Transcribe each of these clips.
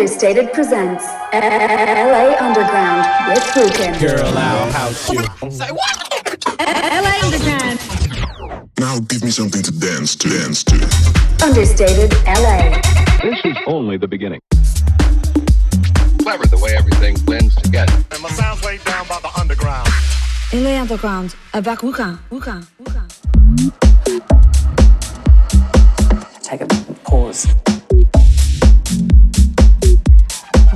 Understated presents LA Underground with Rukin. Girl, I'll house you. Say what? LA Underground. Now give me something to dance to, dance to. Understated LA. This is only the beginning. Clever the way everything blends together. And my sound's laid down by the underground. LA Underground avec Ruka. Ruka. Ruka. Take a pause.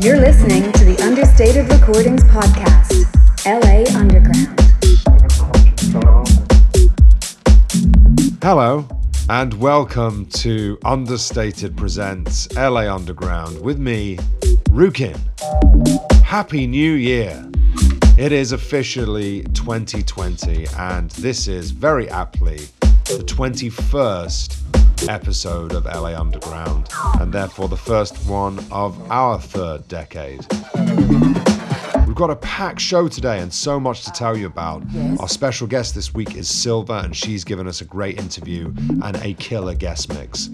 You're listening to the Understated Recordings Podcast, LA Underground. Hello, and welcome to Understated Presents LA Underground with me, Rukin. Happy New Year! It is officially 2020, and this is very aptly the 21st episode of LA Underground, and therefore the first one of our third decade. We've got a packed show today and so much to tell you about. Our special guest this week is Silva, and she's given us a great interview and a killer guest mix.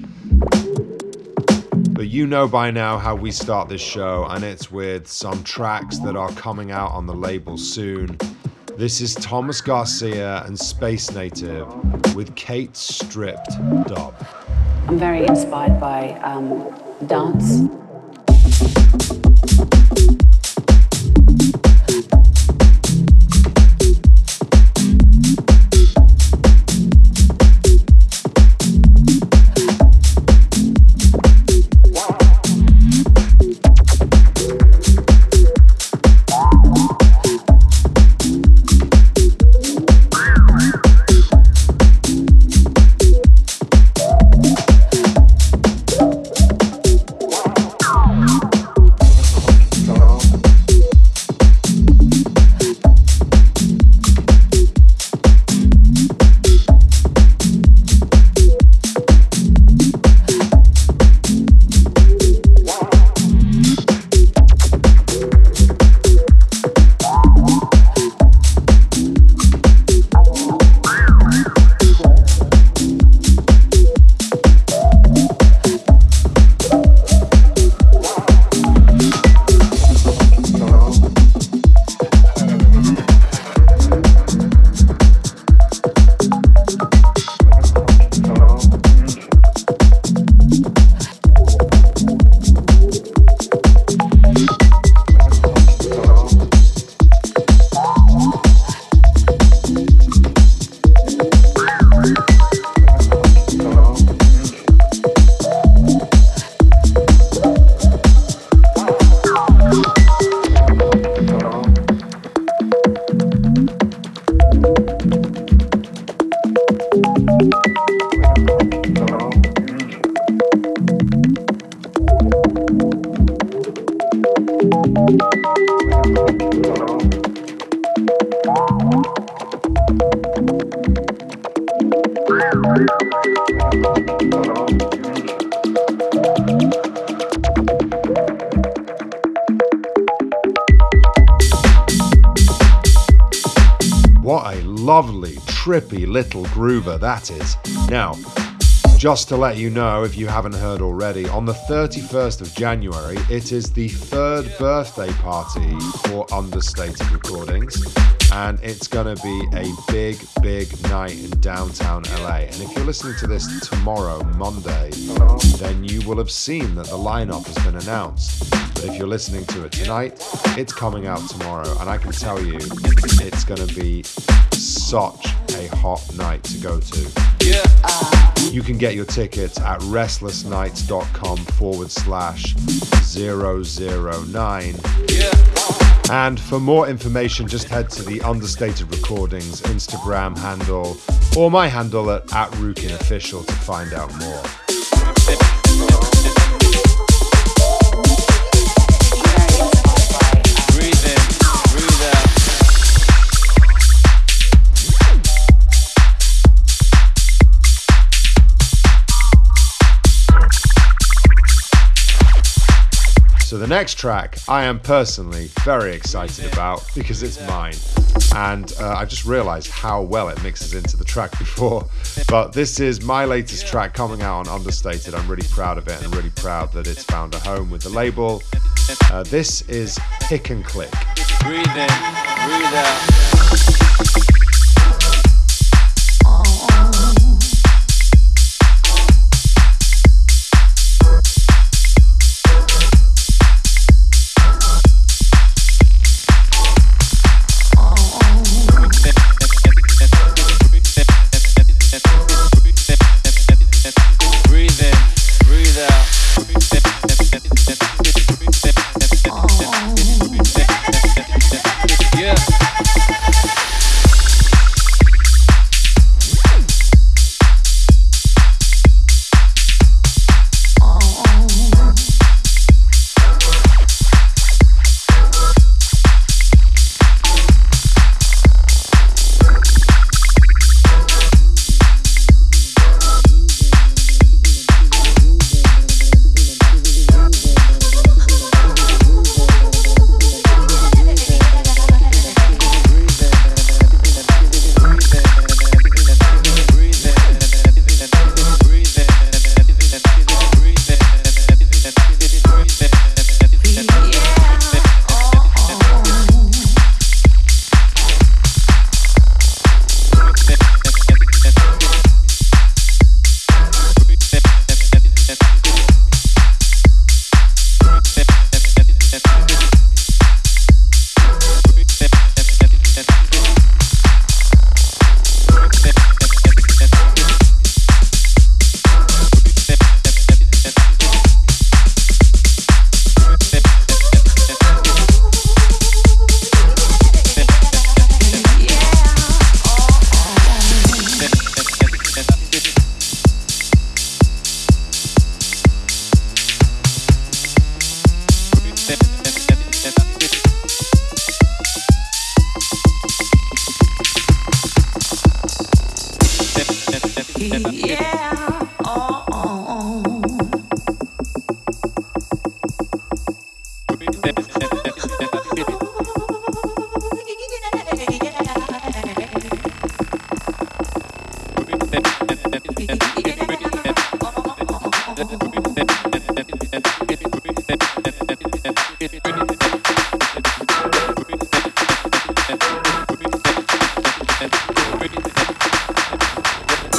But you know by now how we start this show, and it's with some tracks that are coming out on the label soon. This is Thomas Garcia and Space Native with Kate Stripped Dub. I'm very inspired by um, dance. That is. Now, just to let you know, if you haven't heard already, on the 31st of January, it is the third birthday party for Understated Recordings, and it's going to be a big, big night in downtown LA. And if you're listening to this tomorrow, Monday, then you will have seen that the lineup has been announced. But if you're listening to it tonight, it's coming out tomorrow, and I can tell you, it's going to be such a hot night to go to. You can get your tickets at restlessnights.com forward slash 009. And for more information, just head to the Understated Recordings Instagram handle or my handle at, at Rukin Official to find out more. The next track I am personally very excited about because it's mine. and uh, I just realized how well it mixes into the track before. But this is my latest track coming out on Understated. I'm really proud of it and really proud that it's found a home with the label. Uh, this is Pick and Click. Breathe in, breathe out.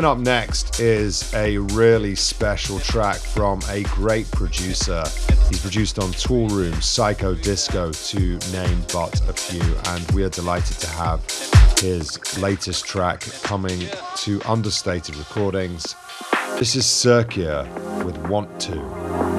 coming up next is a really special track from a great producer. He's produced on Toolroom, Psycho Disco, to name but a few, and we are delighted to have his latest track coming to Understated Recordings. This is Circia with Want To.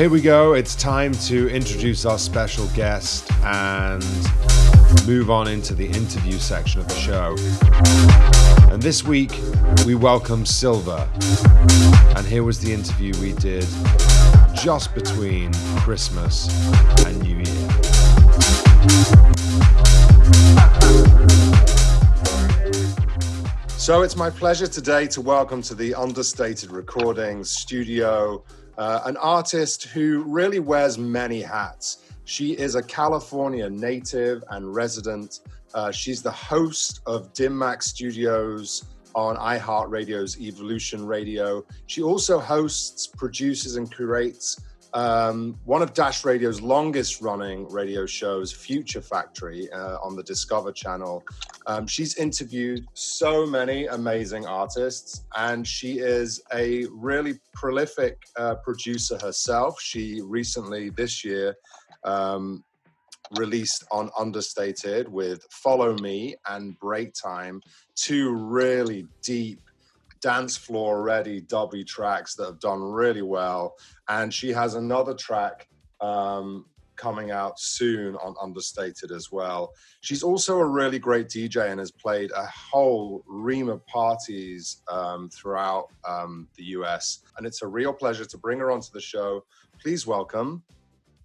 Here we go. It's time to introduce our special guest and move on into the interview section of the show. And this week we welcome Silva. And here was the interview we did just between Christmas and New Year. So it's my pleasure today to welcome to the Understated Recordings studio uh, an artist who really wears many hats. She is a California native and resident. Uh, she's the host of Dim Mak Studios on iHeartRadio's Evolution Radio. She also hosts, produces, and curates um, one of Dash Radio's longest running radio shows, Future Factory, uh, on the Discover Channel. Um, she's interviewed so many amazing artists, and she is a really prolific uh, producer herself. She recently, this year, um, released on Understated with Follow Me and Break Time, two really deep dance floor ready dubby tracks that have done really well. And she has another track um, coming out soon on Understated as well. She's also a really great DJ and has played a whole ream of parties um, throughout um, the US. And it's a real pleasure to bring her onto the show. Please welcome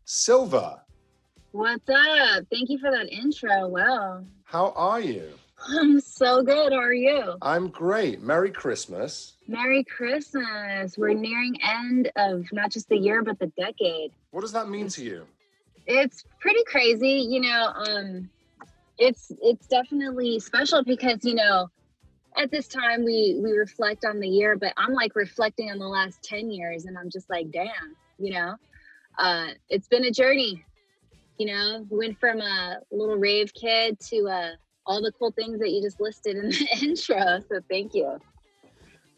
Silva. What's up? Thank you for that intro. Wow. How are you? I'm so good. How are you? I'm great. Merry Christmas. Merry Christmas. We're nearing end of not just the year but the decade. What does that mean to you? It's pretty crazy, you know, um it's it's definitely special because, you know, at this time we we reflect on the year, but I'm like reflecting on the last 10 years and I'm just like, damn, you know. Uh it's been a journey. You know, went from a little rave kid to a all the cool things that you just listed in the intro. So thank you.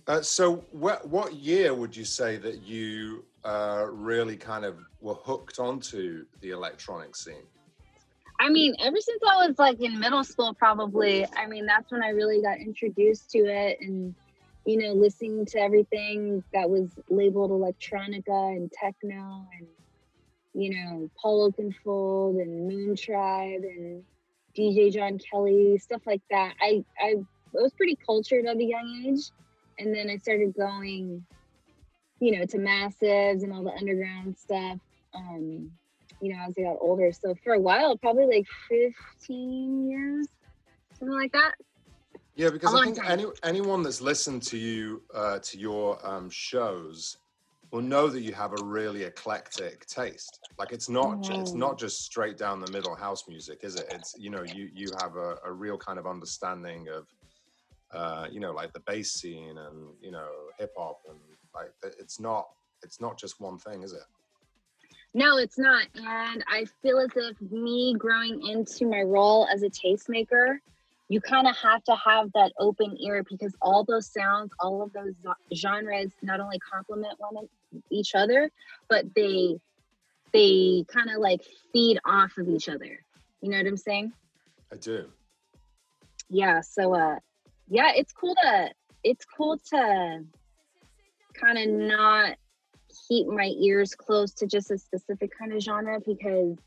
Uh, so, what what year would you say that you uh, really kind of were hooked onto the electronic scene? I mean, ever since I was like in middle school, probably. I mean, that's when I really got introduced to it, and you know, listening to everything that was labeled electronica and techno, and you know, Paul Oakenfold and Moontribe and DJ John Kelly, stuff like that. I, I was pretty cultured at a young age. And then I started going, you know, to massives and all the underground stuff, um, you know, as I got older. So for a while, probably like 15 years, something like that. Yeah, because I think any, anyone that's listened to you, uh, to your um, shows, will know that you have a really eclectic taste. Like it's not, ju- it's Mm. not just straight down the middle house music, is it? It's you know, you you have a, a real kind of understanding of, uh, you know, like the bass scene and you know, hip hop and like it's not, it's not just one thing, is it? No, it's not. And I feel as if me growing into my role as a tastemaker, you kind of have to have that open ear because all those sounds, all of those genres not only complement one each other, but they they kind of like feed off of each other. You know what I'm saying? I do. Yeah. So uh yeah, it's cool to it's cool to kind of not keep my ears close to just a specific kind of genre because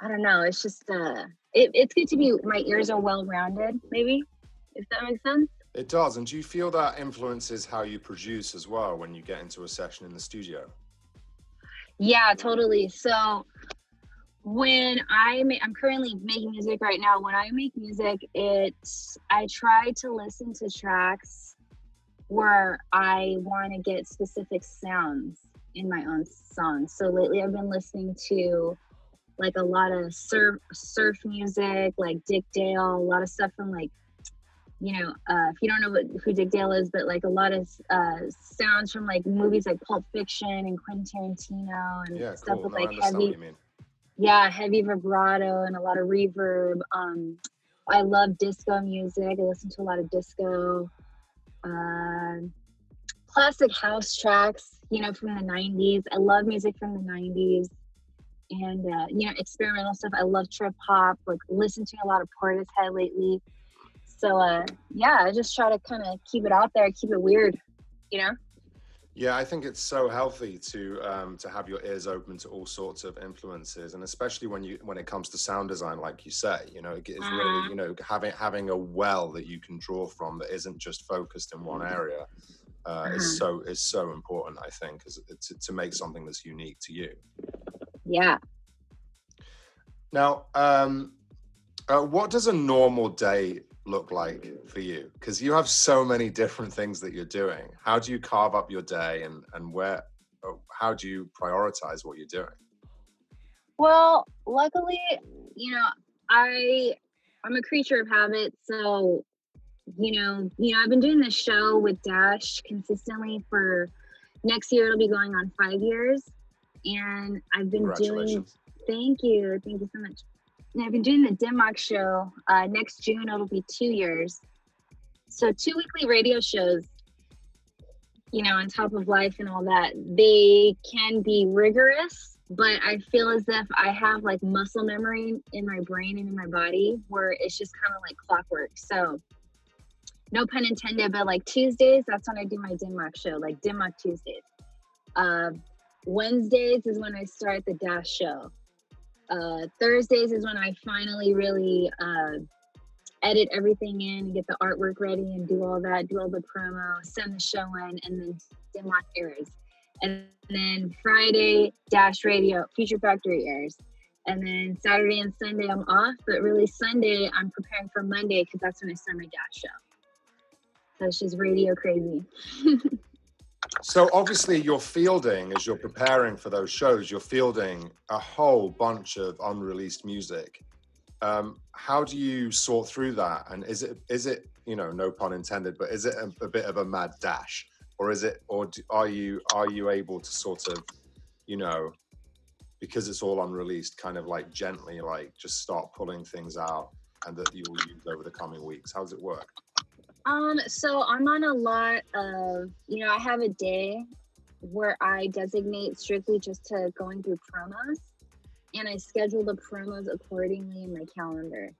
I don't know, it's just uh it, it's good to be my ears are well rounded, maybe, if that makes sense. It does. And do you feel that influences how you produce as well when you get into a session in the studio? Yeah, totally. So when I make, I'm currently making music right now. When I make music, it's I try to listen to tracks where I want to get specific sounds in my own songs. So lately, I've been listening to like a lot of surf surf music, like Dick Dale, a lot of stuff from like you know, uh, if you don't know what, who Dick Dale is, but like a lot of uh, sounds from like movies like Pulp Fiction and Quentin Tarantino and Yeah, stuff cool. with No, like heavy, what you mean. yeah, heavy vibrato and a lot of reverb. Um, I love disco music. I listen to a lot of disco, um classic house tracks, you know, from the '90s. I love music from the '90s, and uh, you know, experimental stuff. I love trip hop. Like, listen to a lot of Portishead lately. So, uh, yeah, I just try to kind of keep it out there, keep it weird, you know. Yeah, I think it's so healthy to um, to have your ears open to all sorts of influences, and especially when you when it comes to sound design, like you say, you know, it's really Mhm. you know having having a well that you can draw from that isn't just focused in one area uh, Mhm. is so is so important. I think is to, to make something that's unique to you. Yeah. Now, um, uh, what does a normal day look like for you? Because you have so many different things that you're doing. How do you carve up your day, and and where? uh, How do you prioritize what you're doing? Well, luckily, you know, I I'm a creature of habit, so you know, you know, I've been doing this show with Dash consistently for next year it'll be going on 5 years and I've been doing Thank you. Thank you so much. I've been doing the Dim Mak show. Uh, next June, it'll be two years. So, two weekly radio shows, you know, on top of life and all that, they can be rigorous, but I feel as if I have like muscle memory in my brain and in my body where it's just kind of like clockwork. So, no pun intended, but like Tuesdays, that's when I do my Dim Mak show, like Dim Mak Tuesdays. Uh, Wednesdays is when I start the Dash show uh, Thursdays is when I finally really uh, edit everything in and get the artwork ready and do all that, do all the promo, send the show in, and then Dim Mak airs. And then Friday, Dash Radio, Future Factory airs. And then Saturday and Sunday, I'm off, but really Sunday, I'm preparing for Monday because that's when I start my Dash show. So just radio crazy. So obviously, you're fielding as you're preparing for those shows. You're fielding a whole bunch of unreleased music. Um, how do you sort through that? And is it is it you know no pun intended, but is it a, a bit of a mad dash, or is it or do, are you are you able to sort of you know because it's all unreleased, kind of like gently like just start pulling things out and that you will use over the coming weeks? How does it work? Um, so I'm on a lot of, you know, I have a day where I designate strictly just to going through promos and I schedule the promos accordingly in my calendar.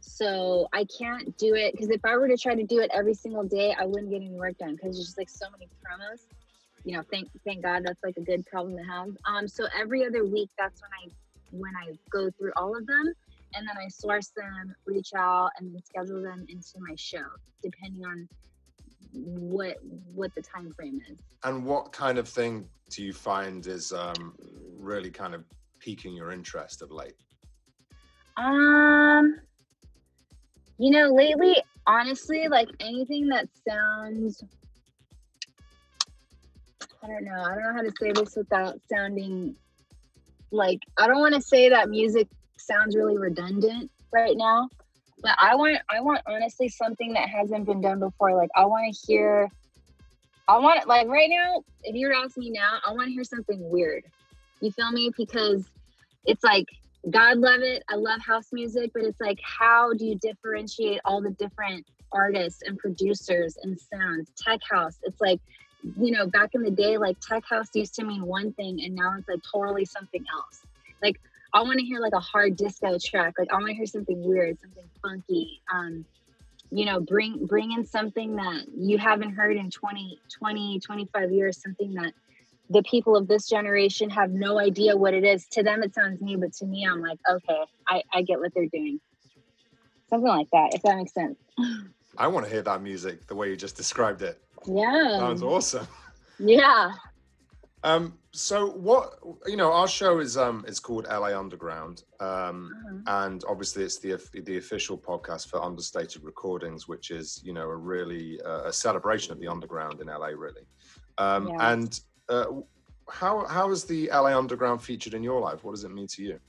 So I can't do it because if I were to try to do it every single day, I wouldn't get any work done because there's just like so many promos. You know, thank thank God that's like a good problem to have. Um, so every other week, that's when I when I go through all of them and then I source them, reach out, and then schedule them into my show, depending on what what the time frame is. And what kind of thing do you find is um, really kind of piquing your interest of late? Um, you know, lately, honestly, like anything that sounds, I don't know, I don't know how to say this without sounding like I don't want to say that music sounds really redundant right now, but I want I want honestly something that hasn't been done before. Like I want to hear, I want like right now. If you were to ask me now, I want to hear something weird. You feel me? Because it's like God love it. I love house music, but it's like, how do you differentiate all the different artists and producers and sounds? Tech house, it's like, you know, back in the day, like tech house used to mean one thing, and now it's like totally something else. Like, I want to hear like a hard disco track. Like, I want to hear something weird, something funky. Um, you know, bring bring in something that you haven't heard in 20, 20, 25 years, something that the people of this generation have no idea what it is. To them, it sounds new, but to me, I'm like, okay, I, I get what they're doing. Something like that, if that makes sense. I want to hear that music the way you just described it. Yeah. Sounds awesome. Yeah. Um, so what you know, our show is um is called LA Underground, um, Uh-huh. and obviously it's the the official podcast for Understated Recordings, which is you know a really uh, a celebration of the underground in LA, really. Um, Yeah. And uh, how how is the LA Underground featured in your life? What does it mean to you?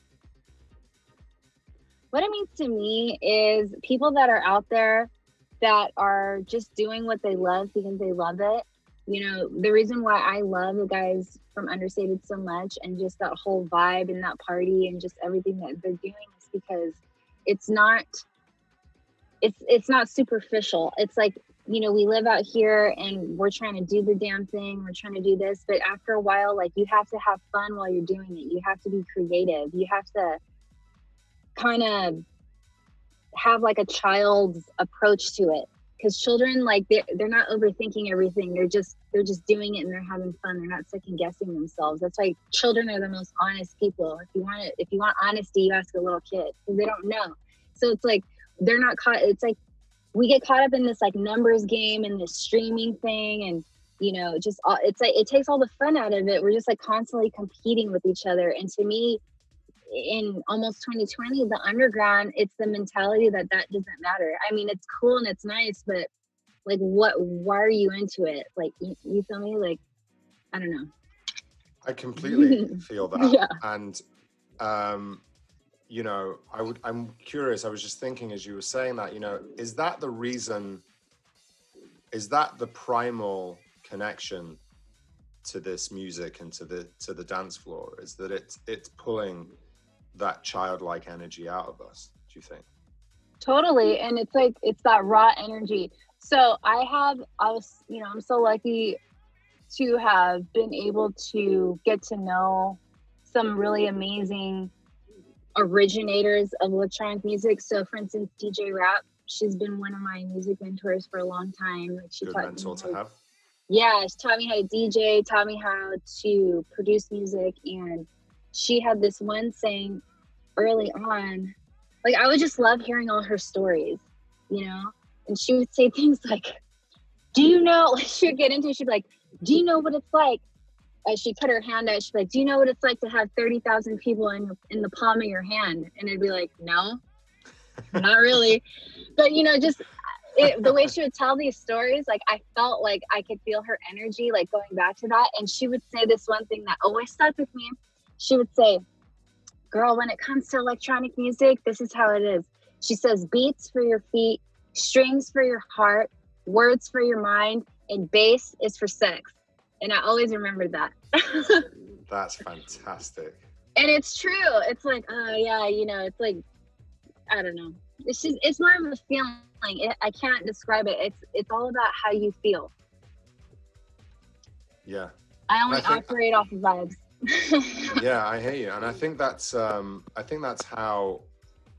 What it means to me is people that are out there that are just doing what they love because they love it. You know, the reason why I love the guys from Understated so much and just that whole vibe and that party and just everything that they're doing is because it's not it's it's not superficial. It's like, you know, we live out here and we're trying to do the damn thing, we're trying to do this, but after a while like you have to have fun while you're doing it. You have to be creative. You have to kind of have like a child's approach to it because children like they're, they're not overthinking everything. They're just they're just doing it and they're having fun. They're not second guessing themselves. That's why children are the most honest people. If you want it if you want honesty you ask a little kid because they don't know. So it's like they're not caught it's like we get caught up in this like numbers game and this streaming thing and you know just all, it's like it takes all the fun out of it. We're just like constantly competing with each other. And to me in almost 2020 the underground it's the mentality that that doesn't matter i mean it's cool and it's nice but like what why are you into it like you, you feel me like i don't know I completely feel that. Yeah. And um, you know, I would I'm curious, I was just thinking as you were saying that, you know, is that the reason is that the primal connection to this music and to the to the dance floor? Is that it's it's pulling that childlike energy out of us, do you think? totally and it's like it's that raw energy so i have i was you know i'm so lucky to have been able to get to know some really amazing originators of electronic music so for instance dj rap she's been one of my music mentors for a long time like she Good taught mentor me to have. yeah she taught me how to dj taught me how to produce music and she had this one saying early on like i would just love hearing all her stories you know? And she would say things like do you know like she would get into it she'd be like do you know what it's like? As she put her hand out she'd be like do you know what it's like to have 30,000 people in in the palm of your hand? And i'd be like no not really. But you know just uh, it, the way she would tell these stories like i felt like i could feel her energy like going back to that. And she would say this one thing that always stuck with me she would say girl when it comes to electronic music this is how it is. She says beats for your feet strings for your heart words for your mind and bass is for sex. And i always remembered that. That's fantastic. and it's true. It's like oh yeah you know it's like i don't know. It's just it's more of a feeling. It, i can't describe it. It's it's all about how you feel. Yeah. i only I think- operate off of vibes yeah, I hear you, and I think that's um, I think that's how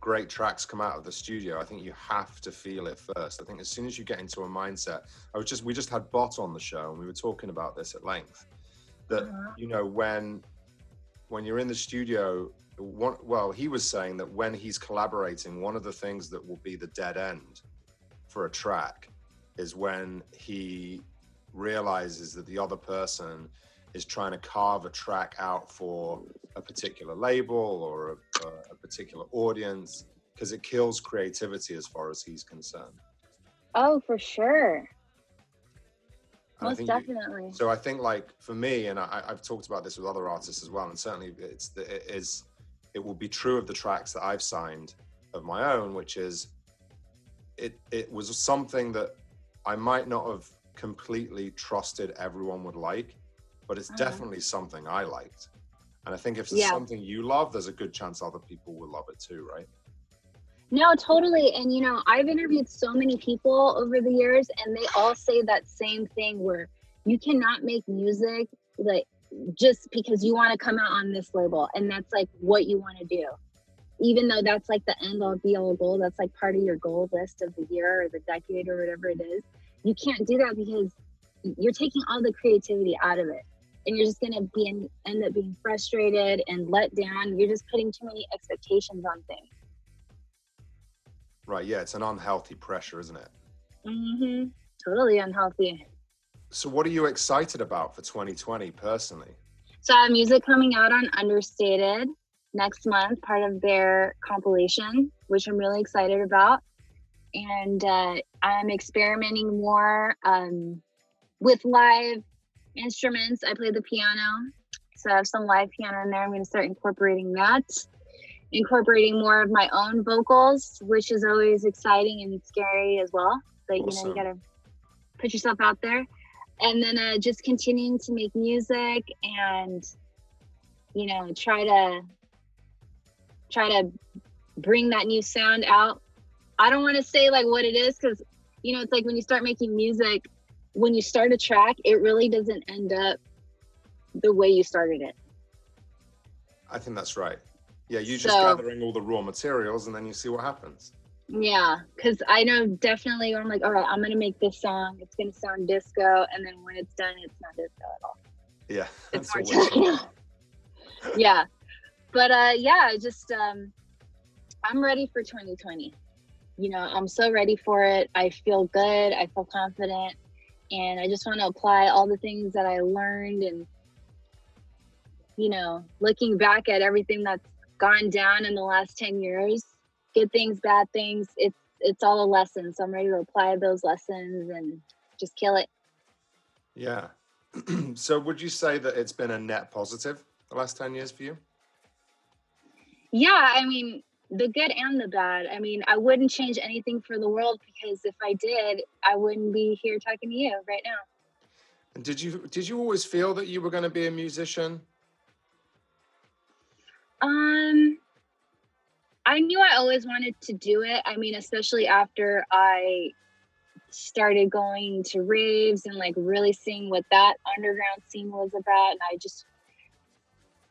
great tracks come out of the studio. I think you have to feel it first. I think as soon as you get into a mindset, I was just we just had Bot on the show, and we were talking about this at length. That Uh-huh. you know when when you're in the studio, one, well, he was saying that when he's collaborating, one of the things that will be the dead end for a track is when he realizes that the other person is trying to carve a track out for a particular label or a, a, particular audience because it kills creativity as far as he's concerned. oh for sure most think you- definitely so I think like for me, and I, I've talked about this with other artists as well, and certainly it's the, it is it will be true of the tracks that I've signed of my own, which is it it was something that I might not have completely trusted everyone would like, but it's Uh-huh. definitely something I liked. And I think if it's Yeah. something you love, there's a good chance other people will love it too, right? No, totally. And you know, I've interviewed so many people over the years, and they all say that same thing where you cannot make music like just because you want to come out on this label and that's like what you want to do. Even though that's like the end all be all goal, that's like part of your goal list of the year or the decade or whatever it is. You can't do that because you're taking all the creativity out of it. And you're just gonna be in, end up being frustrated and let down. You're just putting too many expectations on things. Right. Yeah, it's an unhealthy pressure, isn't it? Mm-hmm. Totally unhealthy. So, what are you excited about for 2020 personally? So I have music coming out on Understated next month, part of their compilation, which I'm really excited about. And uh, I'm experimenting more um, with live instruments. I play the piano, so I have some live piano in there. I'm going to start incorporating that, incorporating more of my own vocals, which is always exciting and scary as well. But you know, you got to put yourself out there and then uh, just continuing to make music and you know try to try to bring that new sound out i don't want to say like what it is because you know it's like when you start making music when you start a track it really doesn't end up the way you started it I think that's right. Yeah, you're just So- gathering all the raw materials and then you see what happens. Yeah, because I know definitely I'm like, all right, I'm gonna make this song. It's gonna sound disco, and then when it's done, it's not disco at all. Yeah, It's more techno. yeah, but uh, yeah, I just um, I'm ready for 2020. You know, I'm so ready for it. I feel good. I feel confident, and I just want to apply all the things that I learned and you know, looking back at everything that's gone down in the last 10 years, good things, bad things, it's it's all a lesson. So I'm ready to apply those lessons and just kill it. Yeah. so would you say that it's been a net positive the last 10 years for you? Yeah, I mean, the good and the bad. I mean, I wouldn't change anything for the world because if I did, I wouldn't be here talking to you right now. And did you did you always feel that you were going to be a musician? Um, I knew I always wanted to do it. I mean, especially after I started going to raves and like really seeing what that underground scene was about. And I just,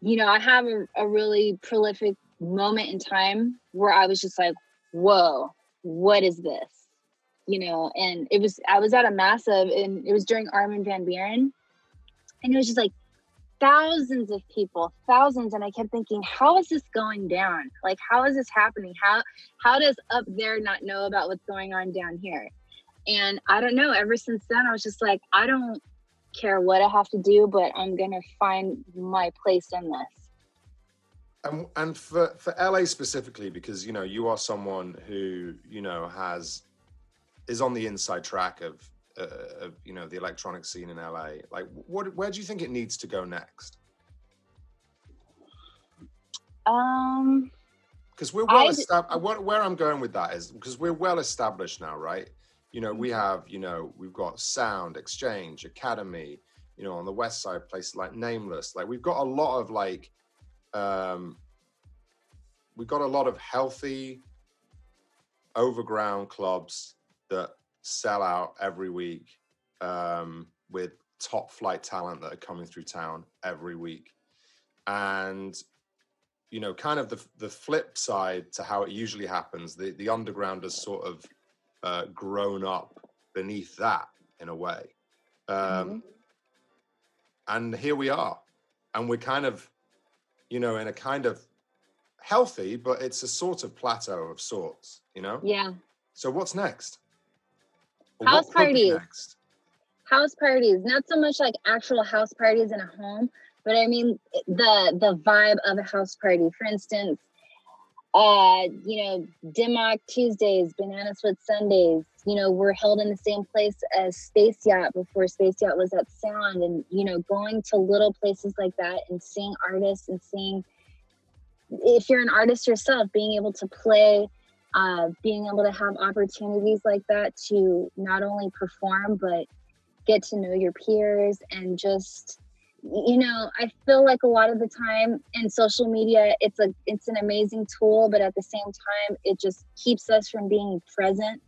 you know, I have a, a really prolific moment in time where I was just like, whoa, what is this? You know, and it was, I was at a massive, and it was during Armin van Buuren. And it was just like, thousands of people thousands and i kept thinking how is this going down like how is this happening how how does up there not know about what's going on down here and i don't know ever since then i was just like i don't care what i have to do but i'm gonna find my place in this And and for for LA specifically because you know you are someone who you know has is on the inside track of uh, of you know the electronic scene in LA. Like what where do you think it needs to go next? um because we're well I- established. Where I'm going with that is because we're well established now, right? You know, we have, you know, we've got Sound, Exchange, Academy. You know, on the west side, places like Nameless. Like we've got a lot of like, um, we've got a lot of healthy, overground clubs that sell out every week um, with top flight talent that are coming through town every week, and you know, kind of the the flip side to how it usually happens. The the underground has sort of uh, grown up beneath that in a way, um, and here we are, and we're kind of, you know, in a kind of healthy, but it's a sort of plateau of sorts, you know. yeah So what's next? Or House what parties. next? house parties not so much like actual house parties in a home but i mean the the vibe of a house party for instance uh you know Dim Mak tuesdays Bananas with sundays you know we're held in the same place as space yacht before space yacht was at sound. And you know going to little places like that and seeing artists and seeing if you're an artist yourself being able to play uh, being able to have opportunities like that to not only perform but get to know your peers and just you know i feel like a lot of the time in social media it's a it's an amazing tool but at the same time it just keeps us from being present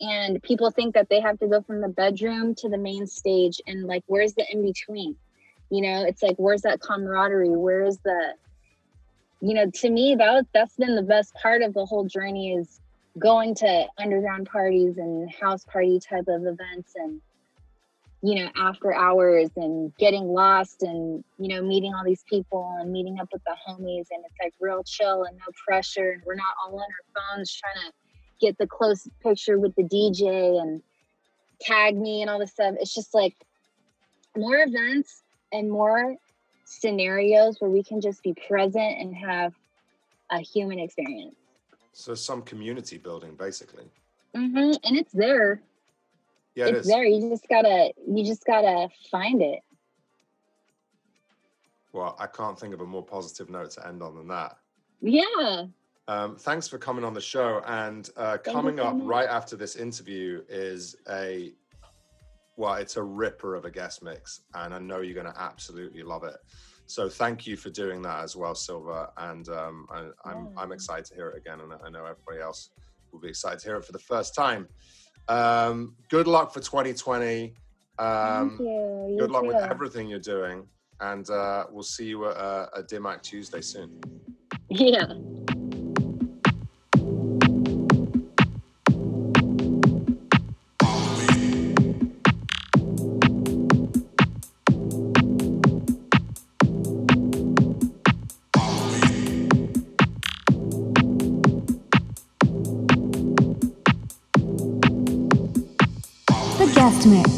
and people think that they have to go from the bedroom to the main stage and like where's the in between you know it's like where's that camaraderie? Where's the you know to me that that's been the best part of the whole journey is going to underground parties and house party type of events and you know after hours and getting lost and you know meeting all these people and meeting up with the homies. And it's like real chill and no pressure and we're not all on our phones trying to get the close picture with the dj and tag me and all this stuff. It's just like more events and more scenarios where we can just be present and have a human experience. So some community building, basically. hmm and it's there. Yeah, it it's there. You just gotta you just gotta find it. Well, I can't think of a more positive note to end on than that. yeah Um, thanks for coming on the show. And uh, coming up right after this interview is a, well, it's a ripper of a guest mix. And I know you're going to absolutely love it. So thank you for doing that as well, Silva. And um, I, I'm, I'm excited to hear it again. And I know everybody else will be excited to hear it for the first time. Um, good luck for 2020. Um, thank you, you good luck with everything you're doing. And uh, we'll see you at uh, a Dim Mak Tuesday soon. yeah guest mix.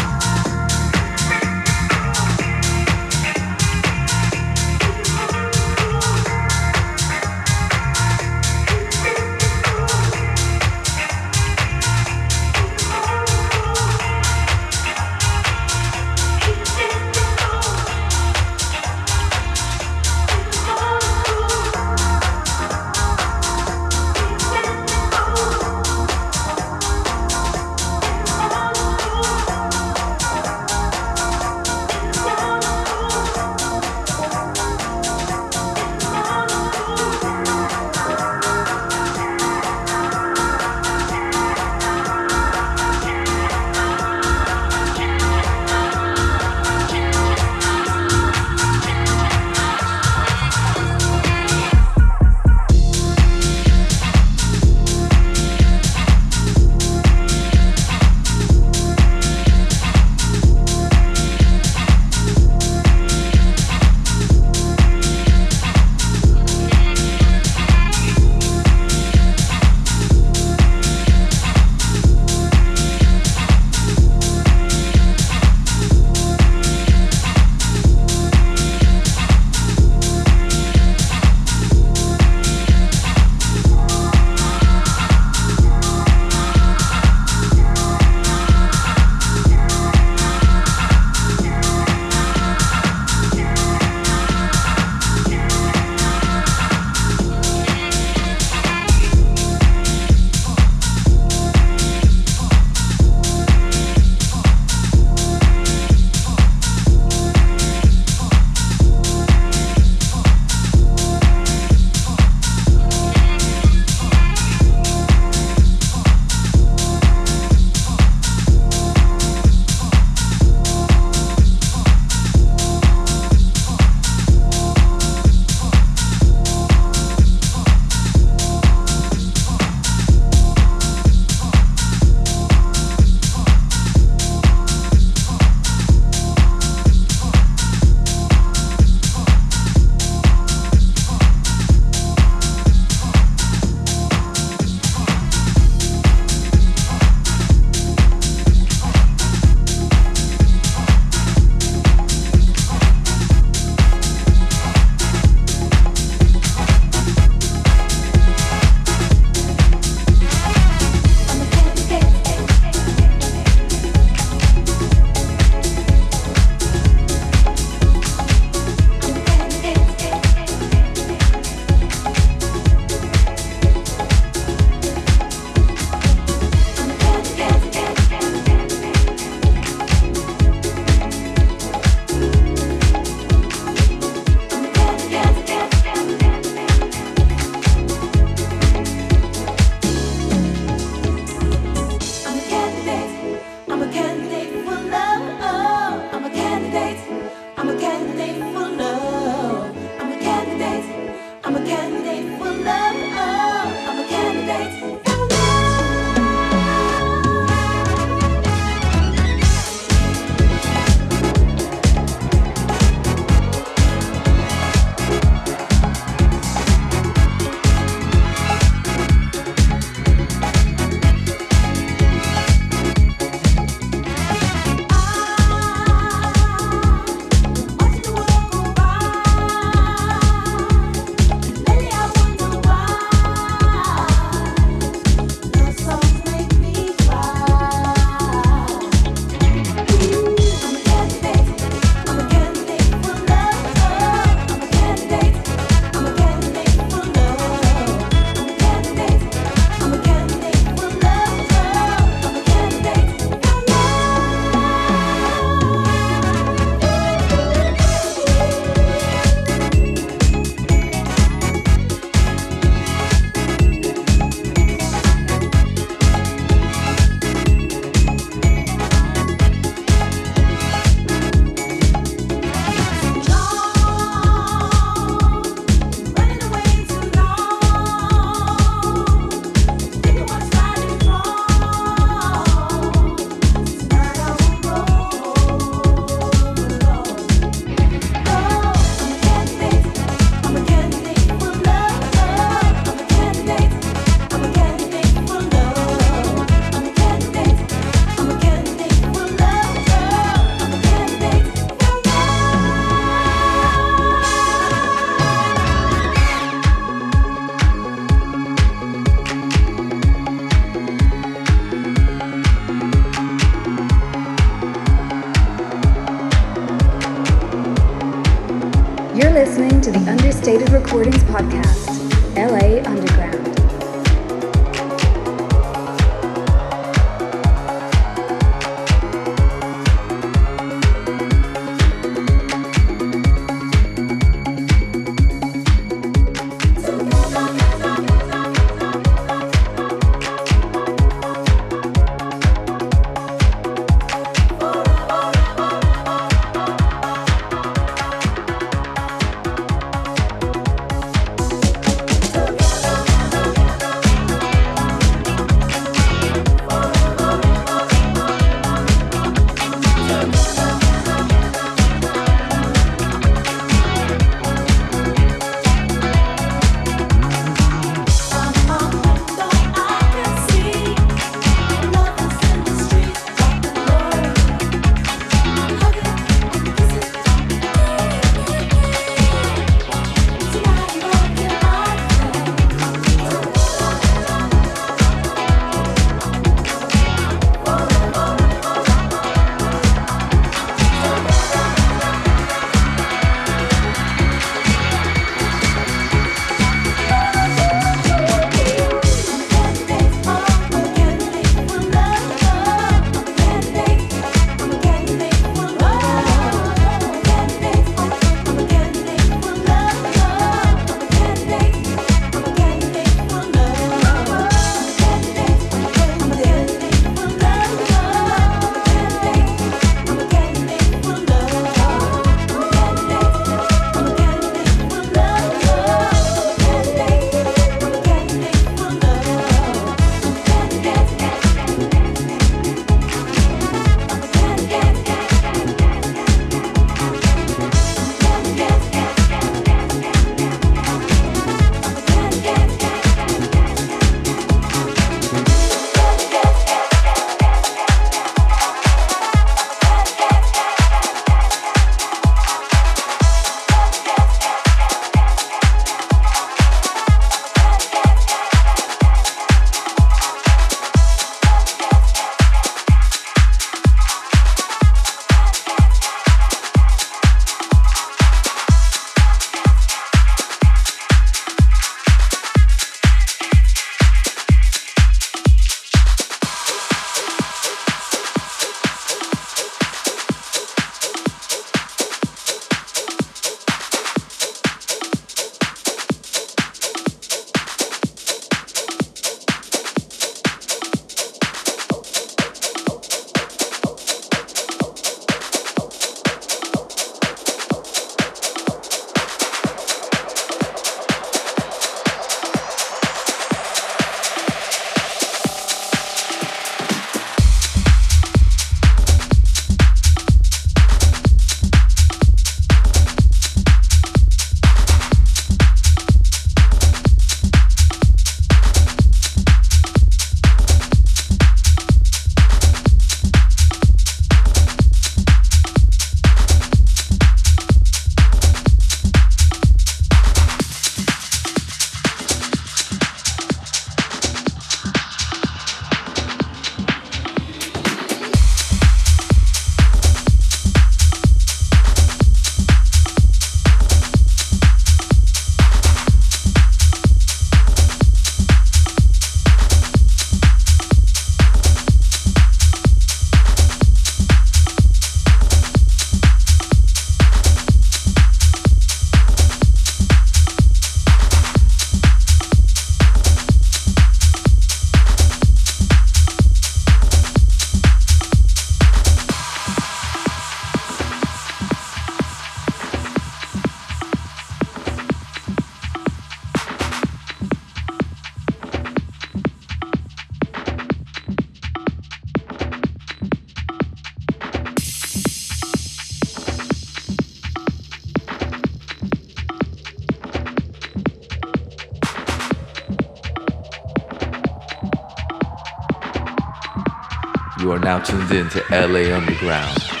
You are now tuned in to LA Underground.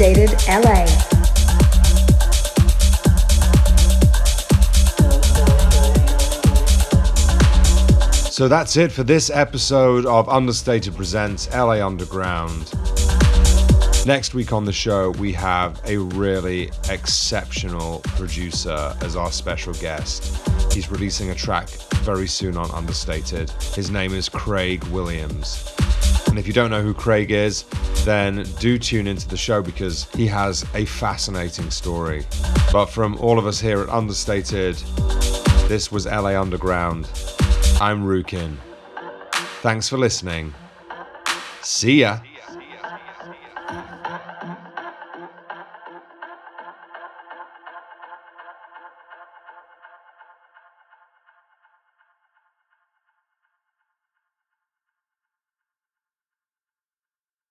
LA. So that's it for this episode of Understated Presents LA Underground. Next week on the show, we have a really exceptional producer as our special guest. He's releasing a track very soon on Understated. His name is Craig Williams. And if you don't know who Craig is, then do tune into the show because he has a fascinating story. But from all of us here at Understated, This was LA Underground. I'm Rukin. Thanks for listening. See ya.